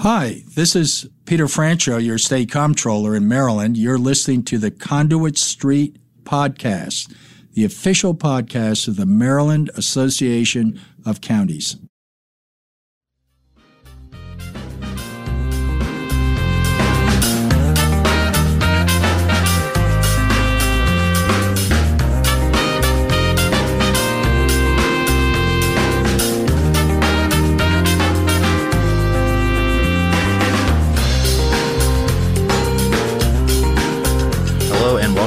Hi, this is Peter Franchot, your state comptroller in Maryland. You're listening to the Conduit Street Podcast, the official podcast of the Maryland Association of Counties.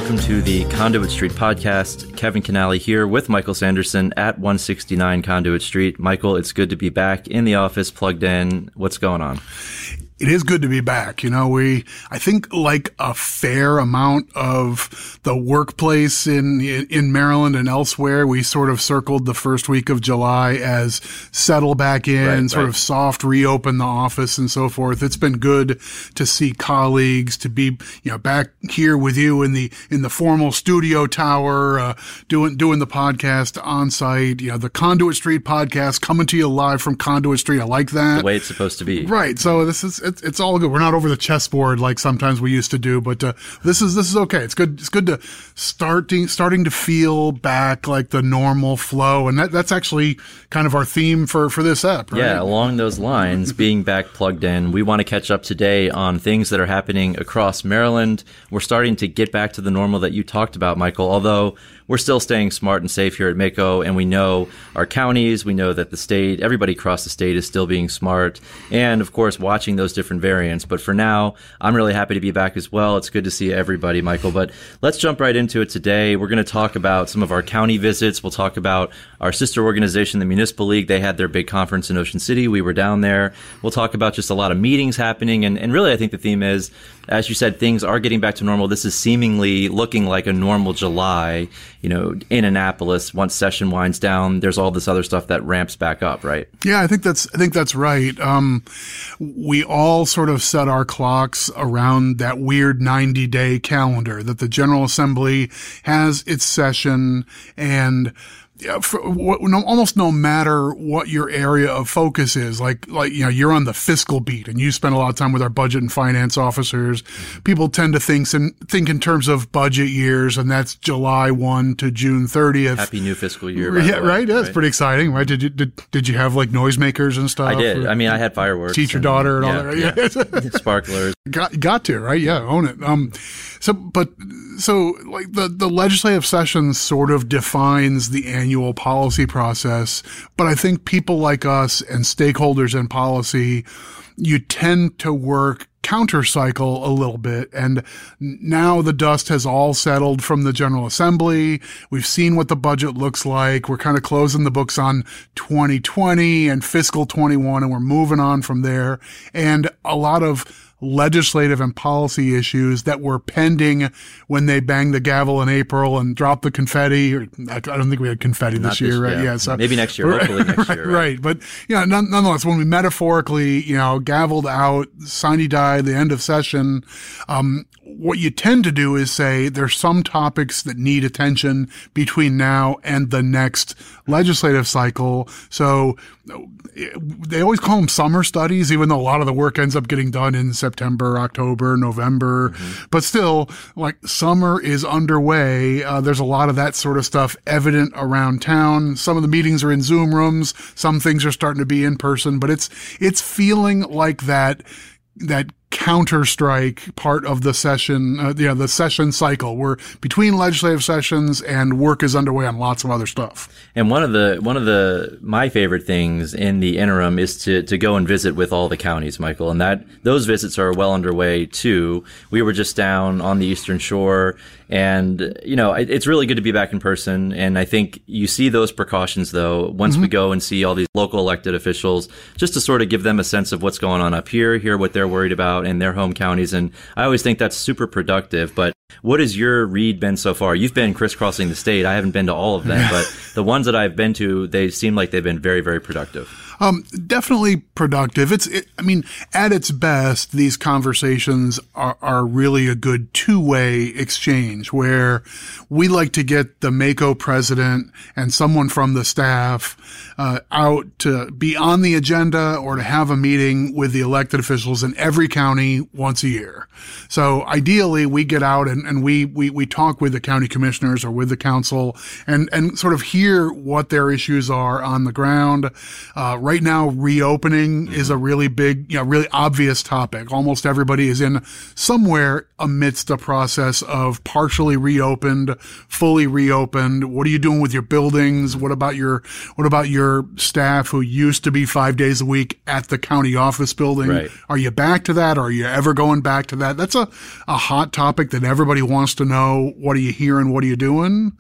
Welcome to the Conduit Street podcast. Kevin Kinnally here with Michael Sanderson at 169 Conduit Street. Michael, it's good to be back in the office, plugged in. What's going on? It is good to be back. You know, we, I think like a fair amount of the workplace in, in Maryland and elsewhere, we sort of circled the first week of July as settle back in, right, sort right. of soft reopen the office and so forth. It's been good to see colleagues, to be, you know, back here with you in the, in the formal studio tower, uh, doing, doing the podcast on site, you know, the Conduit Street podcast coming to you live from Conduit Street. I like that. The way it's supposed to be. Right. So this is, it's, it's all good. We're not over the chessboard like sometimes we used to do, but uh, this is this is okay. It's good. It's good to starting starting to feel back like the normal flow, and that that's actually kind of our theme for for this app. Right? Yeah, along those lines, being back plugged in, we want to catch up today on things that are happening across Maryland. We're starting to get back to the normal that you talked about, Michael. Although we're still staying smart and safe here at MACo, and we know our counties, we know that the state, everybody across the state is still being smart, and of course, watching those different variants. But for now, I'm really happy to be back as well. It's good to see everybody, Michael. But let's jump right into it today. We're going to talk about some of our county visits. We'll talk about our sister organization, the Municipal League. They had their big conference in Ocean City. We were down there. We'll talk about just a lot of meetings happening. And, and really, I think the theme is as you said, things are getting back to normal. This is seemingly looking like a normal July. You know, in Annapolis, once session winds down, there's all this other stuff that ramps back up, right? Yeah, I think that's I think that's right. Um, we all sort of set our clocks around that weird 90 day calendar that the General Assembly has its session and for, almost no matter what your area of focus is, like like you know, you're on the fiscal beat, and you spend a lot of time with our budget and finance officers. People tend to think in, think in terms of budget years, and that's July one to June thirtieth. Happy new fiscal year! Yeah, right. Yeah, it's pretty exciting, right? Did you did, did you have like noisemakers and stuff? I did. I mean, I had fireworks. Teach your daughter and, and all that. Right? Yeah. Sparklers. Got got to right. Yeah, own it. Um, so but so like the the legislative session sort of defines the annual policy process. But I think people like us and stakeholders in policy, you tend to work counter cycle a little bit. And now the dust has all settled from the General Assembly. We've seen what the budget looks like. We're kind of closing the books on 2020 and fiscal 21, and we're moving on from there. And a lot of legislative and policy issues that were pending when they banged the gavel in April and dropped the confetti. Or, I don't think we had confetti this year, right? Yeah. yeah. so maybe next year, hopefully next right, year. Right. right. But yeah, you know, nonetheless, when we metaphorically, you know, gavelled out, sine die, the end of session, um, what you tend to do is say there's some topics that need attention between now and the next legislative cycle. So they always call them summer studies, even though a lot of the work ends up getting done in September, October, November. Mm-hmm. But still, like summer is underway. Uh, there's a lot of that sort of stuff evident around town. Some of the meetings are in Zoom rooms. Some things are starting to be in person, but it's, it's feeling like that, that counter strike part of the session, uh, yeah, the session cycle. We're between legislative sessions and work is underway on lots of other stuff. And one of the one of the my favorite things in the interim is to to go and visit with all the counties, Michael, and that those visits are well underway too. We were just down on the Eastern Shore, and you know it, it's really good to be back in person. And I think you see those precautions though once mm-hmm. we go and see all these local elected officials, just to sort of give them a sense of what's going on up here, hear what they're worried about in their home counties. And I always think that's super productive. But what has your read been so far? You've been crisscrossing the state. I haven't been to all of them, but the ones that I've been to, they seem like they've been very, very productive. Um, definitely productive. It's, it, I mean, at its best, these conversations are, are really a good two-way exchange where we like to get the MACo president and someone from the staff uh, out to be on the agenda or to have a meeting with the elected officials in every county once a year. So ideally, we get out and, and we, we we talk with the county commissioners or with the council and and sort of hear what their issues are on the ground. Uh, right now, reopening is a really big, you know, really obvious topic. Almost everybody is in somewhere amidst a process of partially reopened, fully reopened. What are you doing with your buildings? What about your what about your staff who used to be five days a week at the county office building? Right. Are you back to that? Are you ever going back to that? That's a, a hot topic that everybody wants to know. What are you hearing? What are you doing?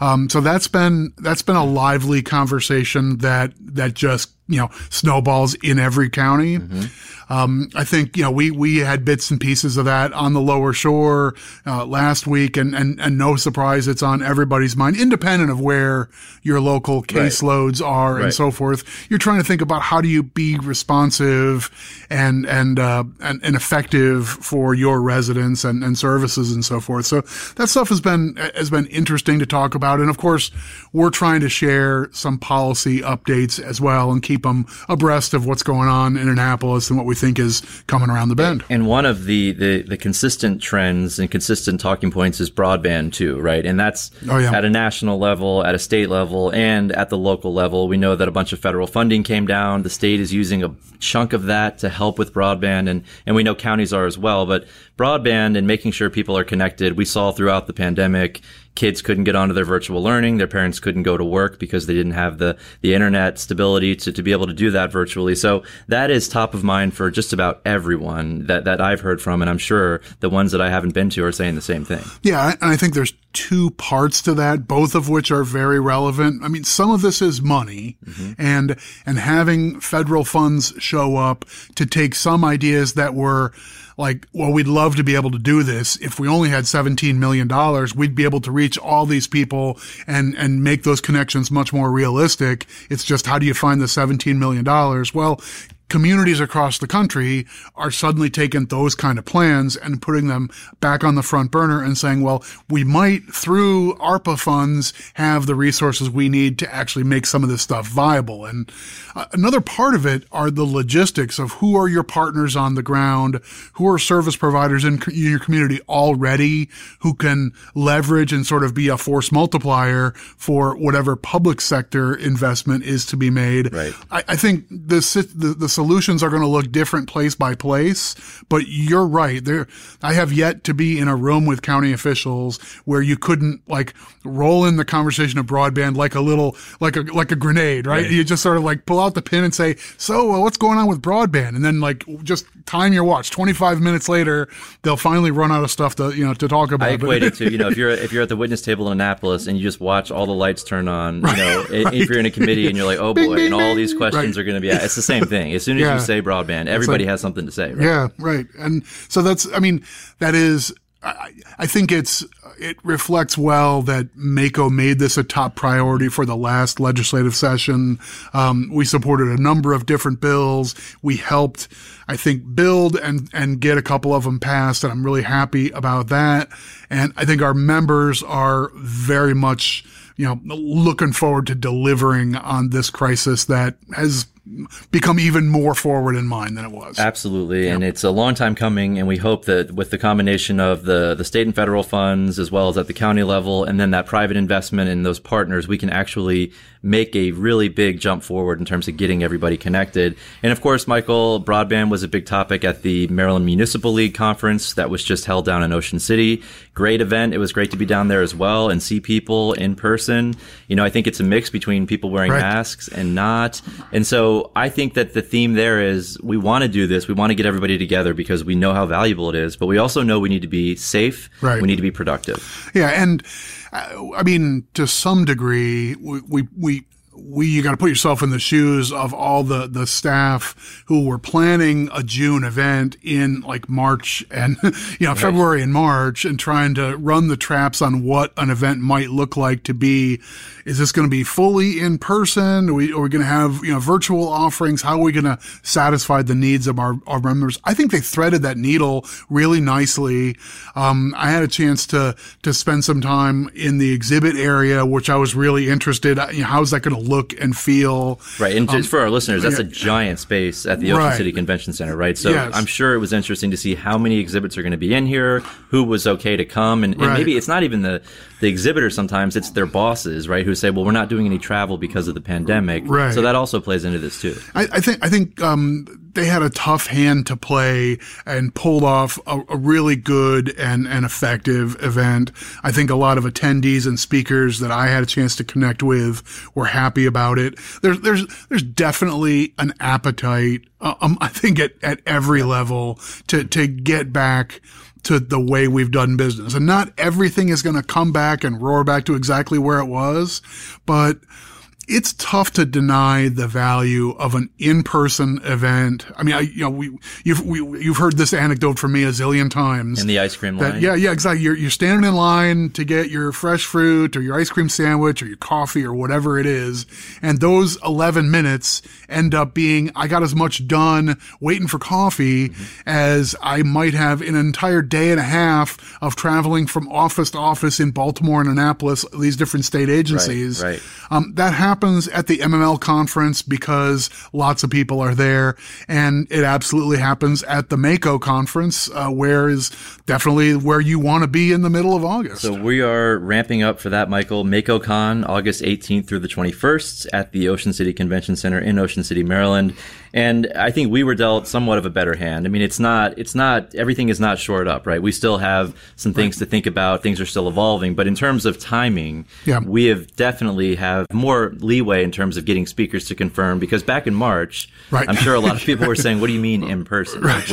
Um, so that's been, that's been a lively conversation that, that just, you know, snowballs in every county. Mm-hmm. Um, I think, you know, we, we had bits and pieces of that on the lower shore, uh, last week and, and, and no surprise, it's on everybody's mind, independent of where your local caseloads are and Right. so forth. You're trying to think about how do you be responsive and, and, uh, and, and effective for your residents and, and services and so forth. So that stuff has been, has been interesting to talk about. And of course, we're trying to share some policy updates as well and keep them abreast of what's going on in Annapolis and what we think is coming around the bend. And one of the, the, the consistent trends and consistent talking points is broadband too, right? And that's Oh, yeah. at a national level, at a state level, and at the local level. We know that a bunch of federal funding came down. The state is using a chunk of that to help with broadband, and, and we know counties are as well. But broadband and making sure people are connected, we saw throughout the pandemic, kids couldn't get onto their virtual learning. Their parents couldn't go to work because they didn't have the, the internet stability to, to be able to do that virtually. So that is top of mind for just about everyone that, that I've heard from. And I'm sure the ones that I haven't been to are saying the same thing. Yeah, and I think there's two parts to that, both of which are very relevant. I mean, some of this is money mm-hmm. and and having federal funds show up to take some ideas that were like, well, we'd love to be able to do this. If we only had $17 million, we'd be able to reach all these people and, and make those connections much more realistic. It's just how do you find the $17 million? Well, communities across the country are suddenly taking those kind of plans and putting them back on the front burner and saying, well, we might through ARPA funds have the resources we need to actually make some of this stuff viable. And uh, another part of it are the logistics of who are your partners on the ground, who are service providers in co- your community already who can leverage and sort of be a force multiplier for whatever public sector investment is to be made. Right. I, I think the, the the solutions are going to look different place by place, but you're right. There, I have yet to be in a room with county officials where you couldn't like roll in the conversation of broadband like a little like a like a grenade, right? Right. You just sort of like pull out the pin and say, "So, uh, what's going on with broadband?" And then like just time your watch. Twenty five minutes later, they'll finally run out of stuff to you know to talk about. I equate it to, you know, if you're if you're at the witness table in Annapolis and you just watch all the lights turn on, you know, i- if you're in a committee and you're like, oh boy, Bing, bing, and all these questions Right. are going to be, it's the same thing. As soon as Yeah. you say broadband, everybody like- has something to say, right? Yeah, right. And so that's, I mean, that is, I, I think it's, it reflects well that MACo made this a top priority for the last legislative session. Um, we supported a number of different bills. We helped, I think, build and, and get a couple of them passed. And I'm really happy about that. And I think our members are very much, you know, looking forward to delivering on this crisis that has become even more forward in mind than it was. Absolutely, and it's a long time coming, and we hope that with the combination of the the state and federal funds, as well as at the county level, and then that private investment in those partners, we can actually make a really big jump forward in terms of getting everybody connected. And of course, Michael, broadband was a big topic at the Maryland Municipal League conference that was just held down in Ocean City. Great event. It was great to be down there as well and see people in person. You know, I think it's a mix between people wearing Right. masks and not. And so I think that the theme there is we want to do this. We want to get everybody together because we know how valuable it is, but we also know we need to be safe. Right. We need to be productive. Yeah, and uh, I mean, to some degree, we we, we we you got to put yourself in the shoes of all the the staff who were planning a June event in like March and you know right. February and March and trying to run the traps on what an event might look like to be. Is this going to be fully in person? Are we, are we going to have you know virtual offerings? How are we going to satisfy the needs of our, our members? I think they threaded that needle really nicely. Um, I had a chance to to spend some time in the exhibit area which I was really interested you know, how's that going to look and feel. Right. And just um, for our listeners, that's yeah. a giant space at the Ocean right. City Convention Center, right? So yes. I'm sure it was interesting to see how many exhibits are going to be in here, who was okay to come. And, and right. maybe it's not even the, the exhibitor sometimes, it's their bosses, right? Who say, well, we're not doing any travel because of the pandemic. Right. So that also plays into this too. I, I think, I think, um, they had a tough hand to play and pulled off a, a, really good and, and effective event. I think a lot of attendees and speakers that I had a chance to connect with were happy about it. There's, there's, there's definitely an appetite, uh, um, I think at, at every level to, to get back to the way we've done business. And not everything is going to come back and roar back to exactly where it was, but it's tough to deny the value of an in-person event. I mean, I, you know, we, you've, we, you've heard this anecdote from me a zillion times. In the ice cream that, line. Yeah, yeah, exactly. You're, you're standing in line to get your fresh fruit or your ice cream sandwich or your coffee or whatever it is. And those 11 minutes end up being, I got as much done waiting for coffee mm-hmm. as I might have in an entire day and a half of traveling from office to office in Baltimore and Annapolis, these different state agencies. Right, right. Um, that happens happens at the MML conference because lots of people are there, and it absolutely happens at the MACo conference, uh, where is definitely where you want to be in the middle of August. So we are ramping up for that, Michael. MACo Con, August 18th through the 21st at the Ocean City Convention Center in Ocean City, Maryland. And I think we were dealt somewhat of a better hand. I mean, it's not, it's not, everything is not shored up, right? We still have some things to think about. Things are still evolving. But in terms of timing, yeah. we have definitely have more leeway in terms of getting speakers to confirm because back in March, right. I'm sure a lot of people were saying, what do you mean in person? Right.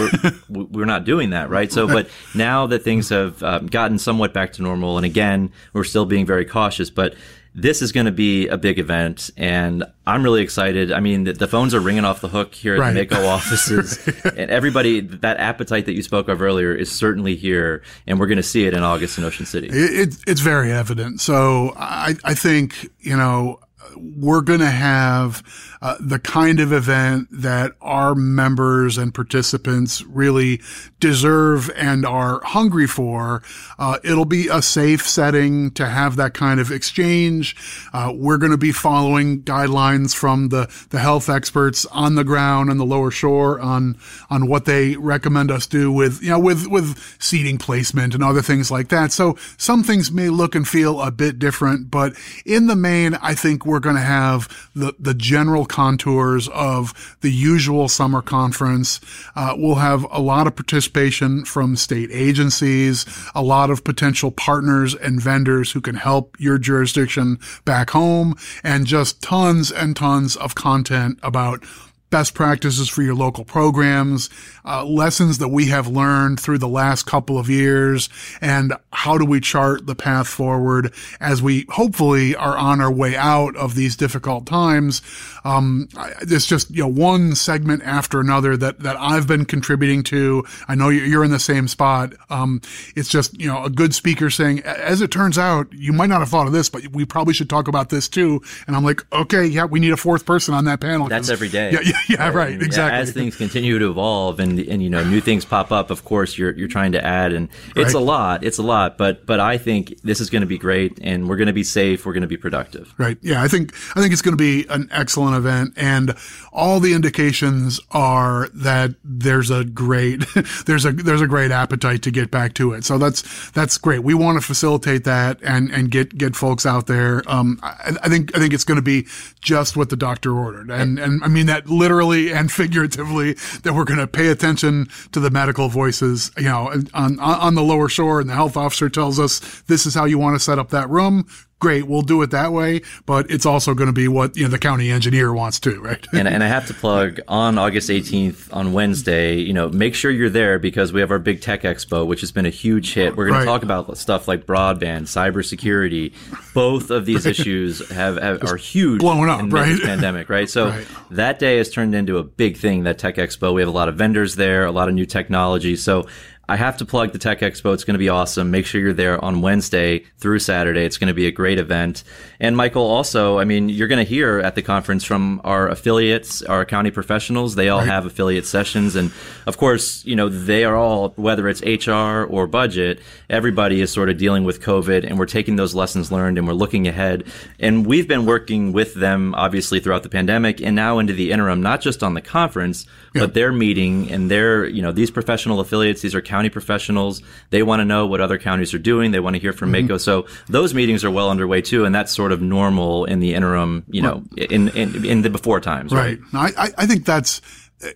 We're, we're not doing that, right? So, but now that things have um, gotten somewhat back to normal, and again, we're still being very cautious, but this is going to be a big event and I'm really excited. I mean, the, the phones are ringing off the hook here at right. the MACo offices and everybody, that appetite that you spoke of earlier is certainly here and we're going to see it in August in Ocean City. It, it, it's very evident. So I, I think, you know, we're going to have uh, the kind of event that our members and participants really deserve and are hungry for. Uh, it'll be a safe setting to have that kind of exchange. Uh, we're going to be following guidelines from the, the health experts on the ground and the lower shore on on what they recommend us do with you know with with seating placement and other things like that. So some things may look and feel a bit different, but in the main, I think we're going to have the the general contours of the usual summer conference. Uh, we'll have a lot of participation from state agencies, a lot of potential partners and vendors who can help your jurisdiction back home, and just tons and tons of content about best practices for your local programs, uh, lessons that we have learned through the last couple of years, and how do we chart the path forward as we hopefully are on our way out of these difficult times. Um, it's just you know one segment after another that that I've been contributing to. I know you're in the same spot. Um, it's just you know a good speaker saying, as it turns out, you might not have thought of this, but we probably should talk about this too. And I'm like, okay, yeah, we need a fourth person on that panel. That's every day. Yeah, yeah, yeah, right, exactly. As things continue to evolve and and you know new things pop up, of course you're you're trying to add, and it's right. a lot. It's a lot, but but I think this is going to be great, and we're going to be safe. We're going to be productive. Right. Yeah. I think I think it's going to be an excellent event, and all the indications are that there's a great there's a there's a great appetite to get back to it. So that's that's great. We want to facilitate that and and get get folks out there. Um, I, I think I think it's going to be just what the doctor ordered, and and I mean that literally literally and figuratively that we're going to pay attention to the medical voices, you know, on, on the lower shore and the health officer tells us this is how you want to set up that room great, we'll do it that way. But it's also going to be what you know the county engineer wants to, right? and, and I have to plug on August 18th on Wednesday. You know, make sure you're there because we have our big tech expo, which has been a huge hit. We're going right. to talk about stuff like broadband, cybersecurity. Both of these right. issues have, have are huge, blowing up, in right? pandemic, right? So right. that day has turned into a big thing. That tech expo, we have a lot of vendors there, a lot of new technology. So I have to plug the Tech Expo. It's going to be awesome. Make sure you're there on Wednesday through Saturday. It's going to be a great event. And Michael, also, I mean, you're going to hear at the conference from our affiliates, our county professionals. They all right. have affiliate sessions. And of course, you know, they are all, whether it's HR or budget, everybody is sort of dealing with COVID and we're taking those lessons learned and we're looking ahead. And we've been working with them, obviously, throughout the pandemic and now into the interim, not just on the conference, yeah. but their meeting and their, you know, these professional affiliates, these are county county professionals. They want to know what other counties are doing. They want to hear from mm-hmm. MACo. So those meetings are well underway too, and that's sort of normal in the interim, you know, in in, in the before times. Right. right. I I think that's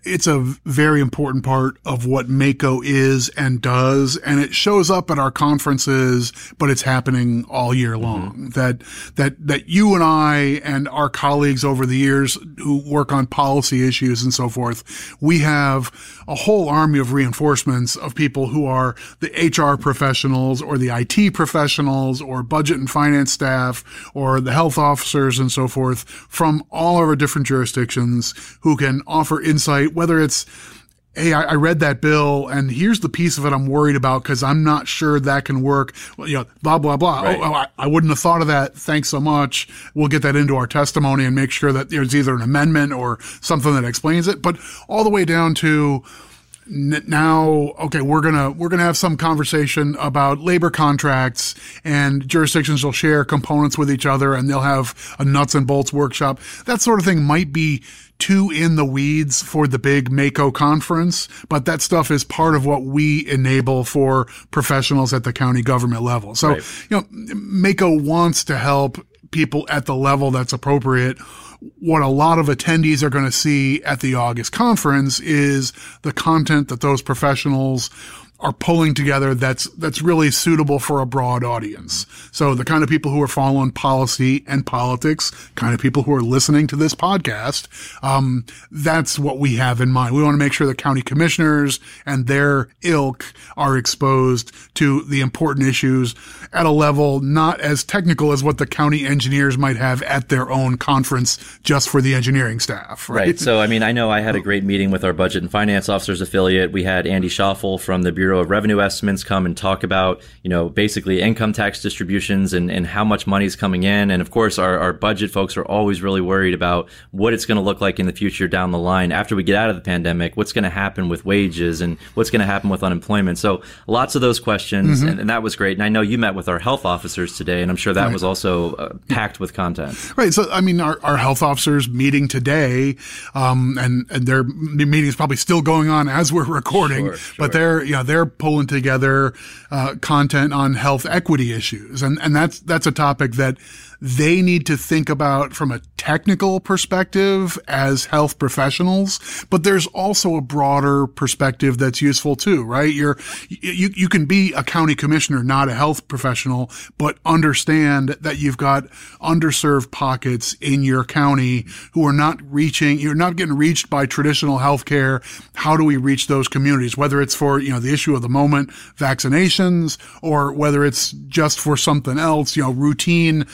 it's a very important part of what MACo is and does, and it shows up at our conferences, but it's happening all year mm-hmm. long. Mm-hmm. That that that you and I and our colleagues over the years who work on policy issues and so forth, we have a whole army of reinforcements of people who are the HR professionals or the IT professionals or budget and finance staff or the health officers and so forth from all of our different jurisdictions who can offer insight, whether it's Hey, I, I read that bill and here's the piece of it I'm worried about because I'm not sure that can work. Well, you know, blah, blah, blah. Right. Oh, oh I, I, wouldn't have thought of that. Thanks so much. We'll get that into our testimony and make sure that there's either an amendment or something that explains it. But all the way down to, now okay we're gonna we're gonna have some conversation about labor contracts and jurisdictions will share components with each other and they'll have a nuts and bolts workshop that sort of thing might be too in the weeds for the big MACo conference, but that stuff is part of what we enable for professionals at the county government level. So, right. you know, MACo wants to help people at the level that's appropriate what a lot of attendees are going to see at the August conference is the content that those professionals are pulling together that's that's really suitable for a broad audience. So the kind of people who are following policy and politics, kind of people who are listening to this podcast, um, that's what we have in mind. We want to make sure the county commissioners and their ilk are exposed to the important issues at a level not as technical as what the county engineers might have at their own conference just for the engineering staff. Right. right. So I mean, I know I had a great meeting with our budget and finance officers affiliate. We had Andy Schaufele from the Bureau Bureau of Revenue Estimates come and talk about, you know, basically income tax distributions and, and how much money is coming in. And of course, our, our budget folks are always really worried about what it's going to look like in the future down the line after we get out of the pandemic, what's going to happen with wages and what's going to happen with unemployment. So lots of those questions. Mm-hmm. And, and, that was great. And I know you met with our health officers today, and I'm sure that right. was also uh, packed with content. Right. So, I mean, our, our health officers meeting today, um, and, and their meeting is probably still going on as we're recording, sure, sure. but they're, you know, they're they're pulling together uh, content on health equity issues, and and that's that's a topic that they need to think about from a technical perspective as health professionals, but there's also a broader perspective that's useful too, right? You're, you, you can be a county commissioner, not a health professional, but understand that you've got underserved pockets in your county who are not reaching, you're not getting reached by traditional healthcare. How do we reach those communities? Whether it's for, you know, the issue of the moment, vaccinations, or whether it's just for something else, you know, routine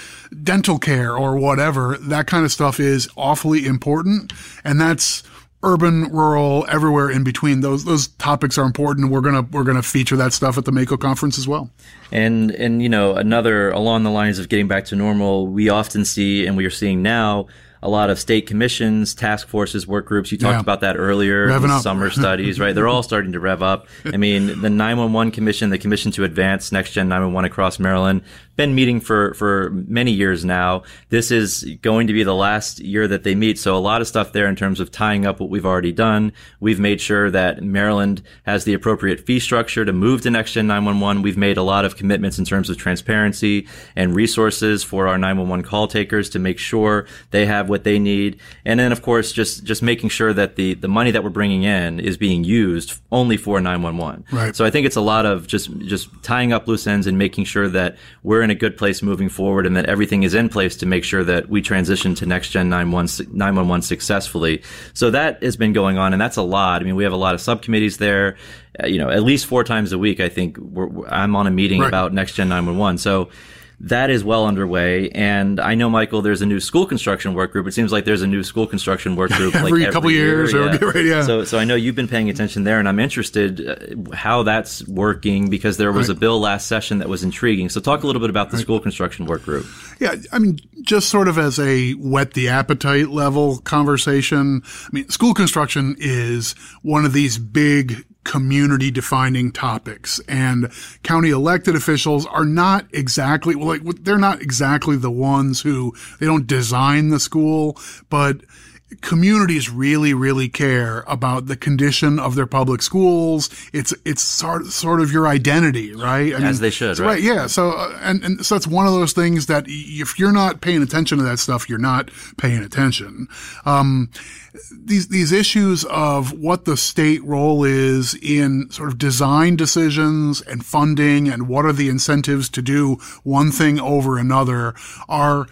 dental care or whatever, that kind of stuff is awfully important. And that's urban, rural, everywhere in between. Those those topics are important. We're gonna we're gonna feature that stuff at the MACo conference as well. And and you know another along the lines of getting back to normal, we often see and we are seeing now a lot of state commissions, task forces, work groups. You talked yeah. about that earlier. Summer studies, right? They're all starting to rev up. I mean, the 911 Commission, the Commission to Advance Next Gen 911 across Maryland, been meeting for, for many years now. This is going to be the last year that they meet. So a lot of stuff there in terms of tying up what we've already done. We've made sure that Maryland has the appropriate fee structure to move to Next Gen 911. We've made a lot of commitments in terms of transparency and resources for our 911 call takers to make sure they have what they need. And then, of course, just, just making sure that the, the money that we're bringing in is being used only for 911. Right. So I think it's a lot of just, just tying up loose ends and making sure that we're in a good place moving forward and that everything is in place to make sure that we transition to next gen 911 successfully. So that has been going on and that's a lot. I mean, we have a lot of subcommittees there. Uh, you know, at least four times a week, I think I'm on a meeting right. about next gen 911. So, that is well underway. And I know, Michael, there's a new school construction work group. It seems like there's a new school construction work group every, like every couple year. years. Yeah. Right, yeah. So, so I know you've been paying attention there, and I'm interested uh, how that's working because there was right. a bill last session that was intriguing. So, talk a little bit about the right. school construction work group. Yeah, I mean, just sort of as a whet the appetite level conversation. I mean, school construction is one of these big community defining topics. And county elected officials are not exactly like they're not exactly the ones who they don't design the school but communities really, really care about the condition of their public schools. It's it's sort sort of your identity, right? I As mean, they should, right? right? Yeah. So uh, and and so that's one of those things that if you're not paying attention to that stuff, you're not paying attention. Um, these these issues of what the state role is in sort of design decisions and funding and what are the incentives to do one thing over another are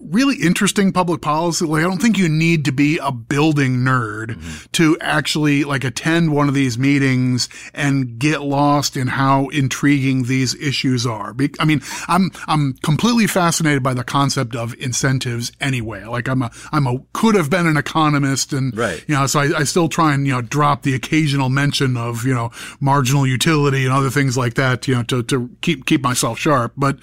really interesting public policy. Like, I don't think you need to be a building nerd mm-hmm. to actually like attend one of these meetings and get lost in how intriguing these issues are. I mean, I'm, I'm completely fascinated by the concept of incentives anyway. Like I'm a, I'm a, could have been an economist and, right. you know, so I, I still try and, you know, drop the occasional mention of, you know, marginal utility and other things like that, you know, to, to keep, keep myself sharp. But,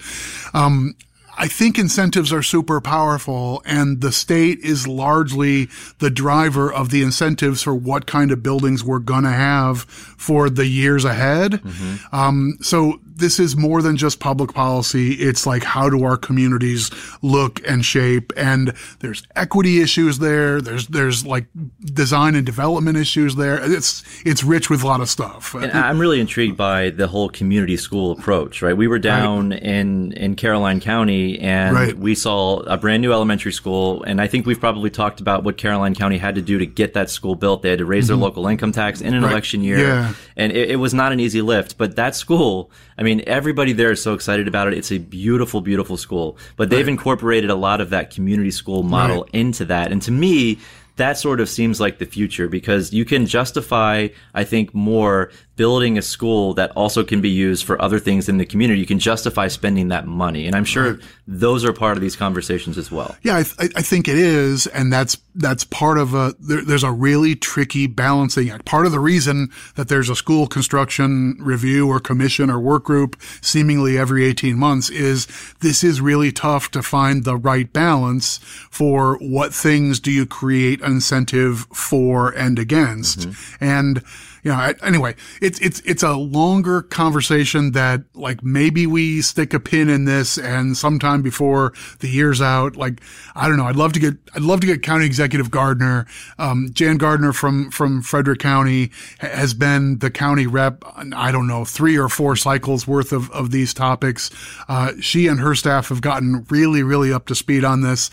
um, I think incentives are super powerful and the state is largely the driver of the incentives for what kind of buildings we're going to have for the years ahead. Mm-hmm. Um, so this is more than just public policy. It's like, how do our communities look and shape? And there's equity issues there. There's, there's like design and development issues there. It's, it's rich with a lot of stuff. And I'm really intrigued by the whole community school approach, right? We were down right. in, in Caroline County and right. we saw a brand new elementary school. And I think we've probably talked about what Caroline County had to do to get that school built. They had to raise mm-hmm. their local income tax in an right. election year. Yeah. And it, it was not an easy lift, but that school, I mean, everybody there is so excited about it. It's a beautiful, beautiful school, but they've right. incorporated a lot of that community school model right. into that. And to me, that sort of seems like the future because you can justify, I think, more building a school that also can be used for other things in the community. You can justify spending that money. And I'm sure right. those are part of these conversations as well. Yeah, I, th- I think it is. And that's, that's part of a, there, there's a really tricky balancing act. Part of the reason that there's a school construction review or commission or work group seemingly every 18 months is this is really tough to find the right balance for what things do you create incentive for and against. Mm-hmm. And, you know, anyway, it's, it's, it's a longer conversation that like maybe we stick a pin in this and sometime before the year's out, like, I don't know. I'd love to get, I'd love to get County Executive Gardner, um, Jan Gardner from, from Frederick County has been the county rep. I don't know, three or four cycles worth of, of these topics. Uh, she and her staff have gotten really, really up to speed on this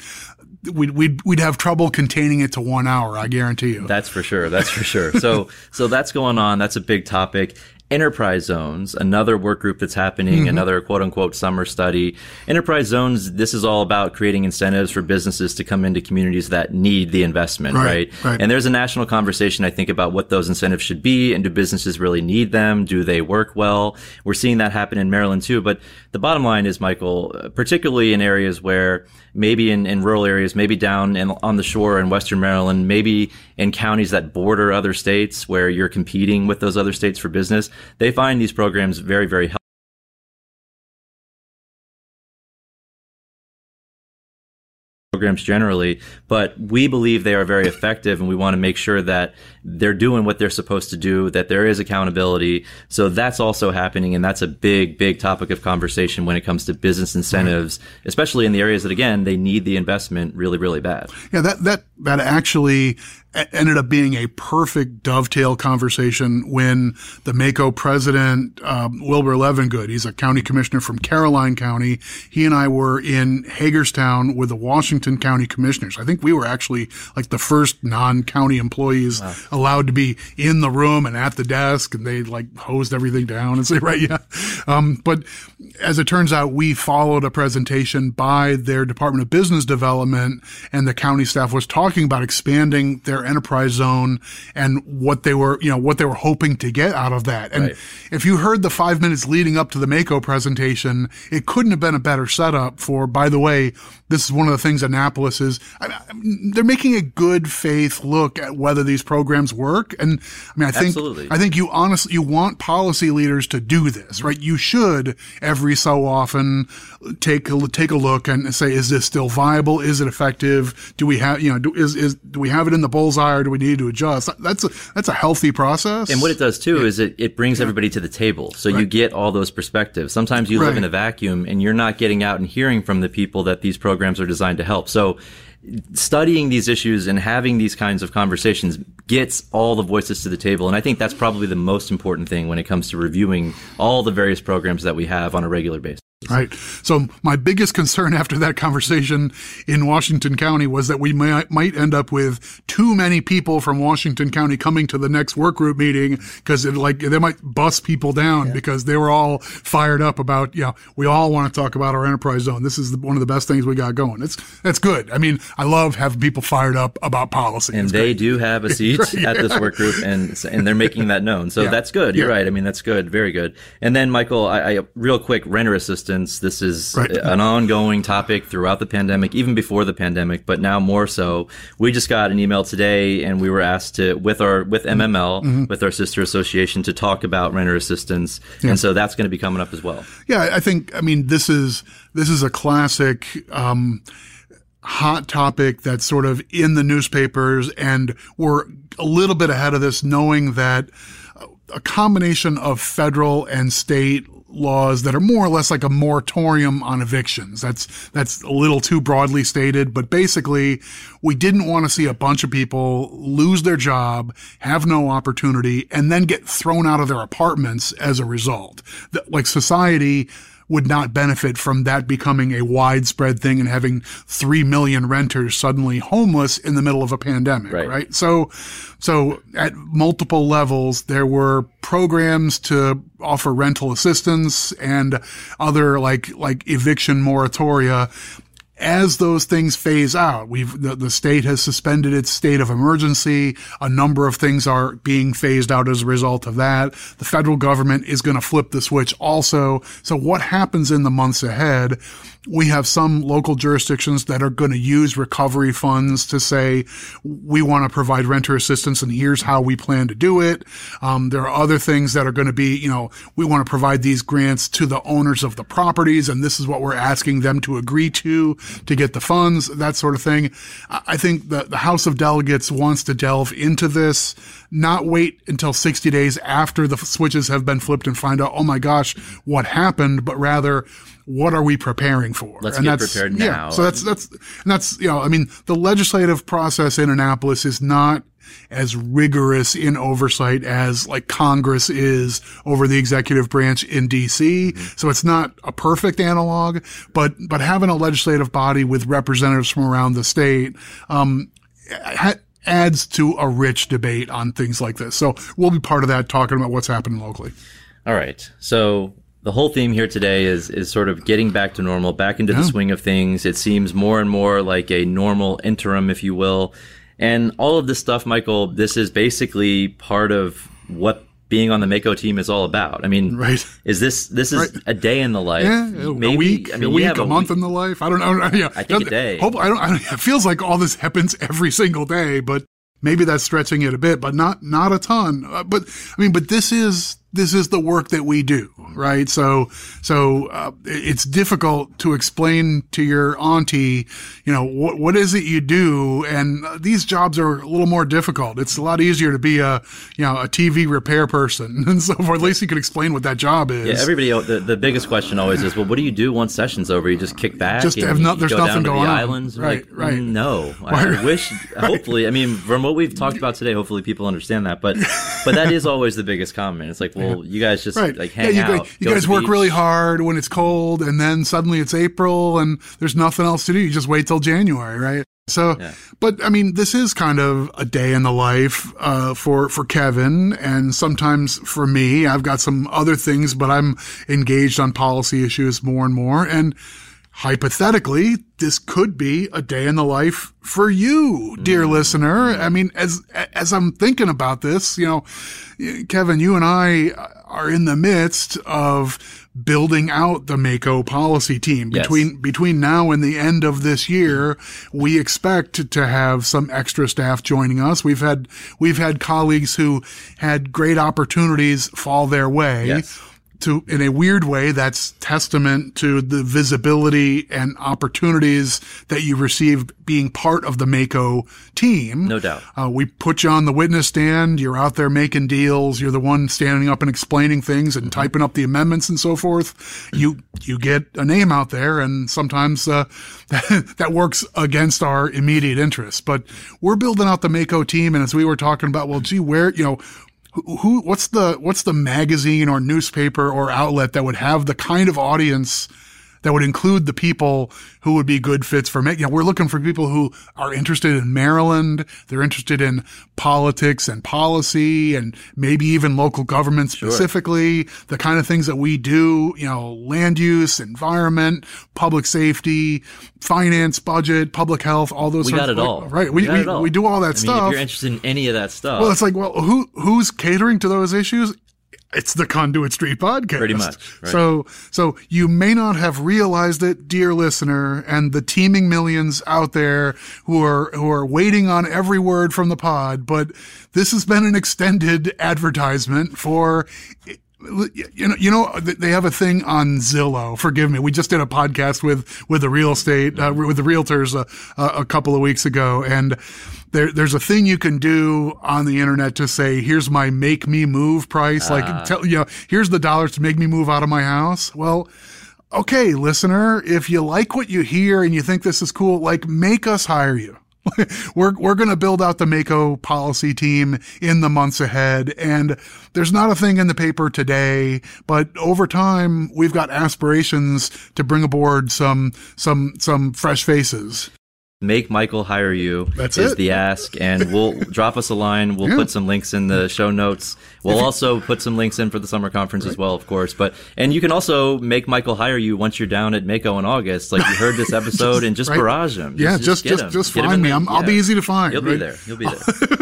we'd, we'd, we'd have trouble containing it to one hour. I guarantee you. That's for sure. That's for sure. So, so that's going on. That's a big topic enterprise zones, another work group that's happening, mm-hmm. another quote unquote summer study. Enterprise zones, this is all about creating incentives for businesses to come into communities that need the investment, right? right? right. And there's a national conversation, I think, about what those incentives should be and do businesses really need them? Do they work well? We're seeing that happen in Maryland too. But the bottom line is, Michael, particularly in areas where maybe in, in rural areas, maybe down in, on the shore in Western Maryland, maybe in counties that border other states where you're competing with those other states for business, they find these programs very, very helpful. Programs generally, but we believe they are very effective and we want to make sure that they're doing what they're supposed to do, that there is accountability. So that's also happening. And that's a big, big topic of conversation when it comes to business incentives, right. especially in the areas that, again, they need the investment really, really bad. Yeah, that, that, that actually ended up being a perfect dovetail conversation when the MACo president, um, Wilbur Levengood, he's a county commissioner from Caroline County. He and I were in Hagerstown with the Washington County commissioners. I think we were actually like the first non-county employees wow. allowed to be in the room and at the desk and they like hosed everything down and say, right, yeah. Um, but as it turns out, we followed a presentation by their Department of Business Development and the county staff was talking about expanding their enterprise zone and what they were, you know, what they were hoping to get out of that. And right. if you heard the five minutes leading up to the MACo presentation, it couldn't have been a better setup for, by the way, this is one of the things Annapolis is, I mean, they're making a good faith look at whether these programs work. And I mean, I think, Absolutely. I think you honestly, you want policy leaders to do this, right? You should every so often take a, take a look and say, is this still viable? Is it effective? Do we have, you know, do, is, is, do we have it in the bullseye or do we need to adjust? That's a, that's a healthy process. And what it does too yeah. is it, it brings yeah. everybody to the table. So right. you get all those perspectives. Sometimes you right. live in a vacuum and you're not getting out and hearing from the people that these programs are designed to help. So studying these issues and having these kinds of conversations gets all the voices to the table. And I think that's probably the most important thing when it comes to reviewing all the various programs that we have on a regular basis. Right. So my biggest concern after that conversation in Washington County was that we might, might end up with too many people from Washington County coming to the next work group meeting because it like they might bust people down yeah. because they were all fired up about, you know, we all want to talk about our enterprise zone. This is the, one of the best things we got going. It's, that's good. I mean, I love having people fired up about policy. And it's they great. do have a seat yeah. at this work group and, and they're making that known. So yeah. that's good. You're right. I mean, that's good. Very good. And then Michael, I, I real quick, renter assistance this is right. an ongoing topic throughout the pandemic, even before the pandemic, but now more so. We just got an email today and we were asked to, with our, with MML, mm-hmm. with our sister association to talk about renter assistance. Yeah. And so that's going to be coming up as well. Yeah. I think, I mean, this is, this is a classic, um, hot topic that's sort of in the newspapers and we're a little bit ahead of this knowing that a combination of federal and state laws that are more or less like a moratorium on evictions. That's, that's a little too broadly stated, but basically we didn't want to see a bunch of people lose their job, have no opportunity, and then get thrown out of their apartments as a result. Like society, would not benefit from that becoming a widespread thing and having 3 million renters suddenly homeless in the middle of a pandemic, right? right? So, so at multiple levels, there were programs to offer rental assistance and other like, like eviction moratoria as those things phase out, we've the, the, state has suspended its state of emergency. A number of things are being phased out as a result of that. The federal government is going to flip the switch also. So what happens in the months ahead? We have some local jurisdictions that are going to use recovery funds to say we want to provide renter assistance and here's how we plan to do it. Um, there are other things that are going to be, you know, we want to provide these grants to the owners of the properties and this is what we're asking them to agree to to get the funds, that sort of thing. I think the, the House of Delegates wants to delve into this, not wait until 60 days after the switches have been flipped and find out, oh my gosh, what happened, but rather what are we preparing for? Let's and get that's, prepared now. Yeah, so that's that's and that's you know, I mean, the legislative process in Annapolis is not as rigorous in oversight as like Congress is over the executive branch in DC. Mm-hmm. So it's not a perfect analog, but but having a legislative body with representatives from around the state um, ha- adds to a rich debate on things like this. So we'll be part of that, talking about what's happening locally. All right. So the whole theme here today is is sort of getting back to normal, back into yeah. the swing of things. It seems more and more like a normal interim, if you will. And all of this stuff, Michael, this is basically part of what being on the MACo team is all about. I mean, right. is this this is right. a day in the life? Yeah, maybe, a week, I mean, a week, a, a month week. in the life. I don't know. Yeah, I think a day. Hope, I don't, I don't, it feels like all this happens every single day, but maybe that's stretching it a bit, but not not a ton. Uh, but I mean, but this is this is the work that we do. right? So, so uh, it's difficult to explain to your auntie, you know, what what is it you do, and these jobs are a little more difficult. It's a lot easier to be a, you know, a TV repair person and so forth. At least you can explain what that job is. Yeah, everybody. The, the biggest question always is, well, what do you do once session's over? You just kick back. Just have no, there's go nothing going the on. Islands, right, like, right. mm, No, I, I wish. Hopefully, I mean, from what we've talked about today, hopefully people understand that. But, but that is always the biggest comment. It's like, well, you guys just Right. like yeah, you, out. guys, you guys work beach. really hard when it's cold, and then suddenly it's April and there's nothing else to do. You just wait till January, right? So, Yeah. but I mean, this is kind of a day in the life uh, for for Kevin, and sometimes for me. I've got some other things, but I'm engaged on policy issues more and more, and hypothetically, this could be a day in the life for you, dear mm. listener. Mm. I mean, as as I'm thinking about this, you know, Kevin, you and I are in the midst of building out the MACo policy team. Yes. Between between now and the end of this year, we expect to have some extra staff joining us. We've had we've had colleagues who had great opportunities fall their way Yes. To in a weird way that's testament to the visibility and opportunities that you receive being part of the MACo team. No doubt. Uh, we put you on the witness stand. You're out there making deals. You're the one standing up and explaining things and typing up the amendments and so forth. You you get a name out there, and sometimes uh, that, that works against our immediate interests. But we're building out the MACo team, and as we were talking about, well, gee, where you know who, what's the what's the magazine or newspaper or outlet that would have the kind of audience that would include the people who would be good fits for me. You know, we're looking for people who are interested in Maryland. They're interested in politics and policy and maybe even local government specifically, the kind of things that we do, you know, land use, environment, public safety, finance, budget, public health, all those things. We got it all. Right. We, got we, all. we do all that I mean, stuff. if you're interested in any of that stuff, Well, it's like, well, who who's catering to those issues? It's the Conduit Street podcast. Pretty much, right. So, so you may not have realized it, dear listener, and the teeming millions out there who are who are waiting on every word from the pod. But this has been an extended advertisement for. You know, you know, uh, they have a thing on Zillow. Forgive me. We just did a podcast with with the real estate uh, with the realtors a, a couple of weeks ago, and there, there's a thing you can do on the internet to say, here's my make me move price. Like, ah. tell, you know, here's the dollars to make me move out of my house. Well, okay, listener, if you like what you hear and you think this is cool, like, make us hire you. we're we're going to build out the MACo policy team in the months ahead and there's not a thing in the paper today but over time we've got aspirations to bring aboard some some some fresh faces make Michael hire you. That's is it. the ask, and we'll drop us a line. We'll Yeah. put some links in the show notes. We'll also put some links in for the summer conference as well, of course. But and you can also make Michael hire you once you're down at MACo in August, like you heard this episode, and just right. barrage him. yeah just get just him. just, find in me the- I'm, I'll be easy to find You'll be there. You'll be there.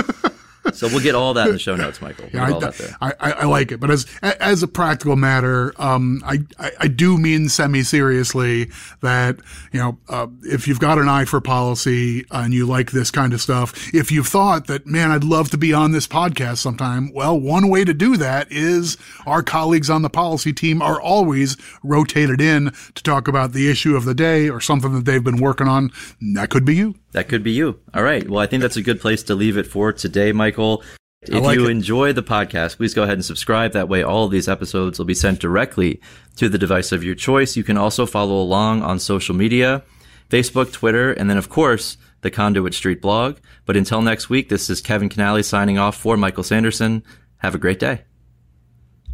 So we'll get all that in the show notes, Michael. We'll Yeah, I, that there. I, I, I like it, but as as a practical matter, um, I, I I do mean semi seriously that you know uh, if you've got an eye for policy and you like this kind of stuff, if you've thought that man, I'd love to be on this podcast sometime, well, one way to do that is our colleagues on the policy team are always rotated in to talk about the issue of the day or something that they've been working on. That could be you. That could be you. All right. Well, I think that's a good place to leave it for today, Michael. If like you it. enjoy the podcast, please go ahead and subscribe. That way, all of these episodes will be sent directly to the device of your choice. You can also follow along on social media, Facebook, Twitter, and then, of course, the Conduit Street blog. But until next week, this is Kevin Kinnally signing off for Michael Sanderson. Have a great day.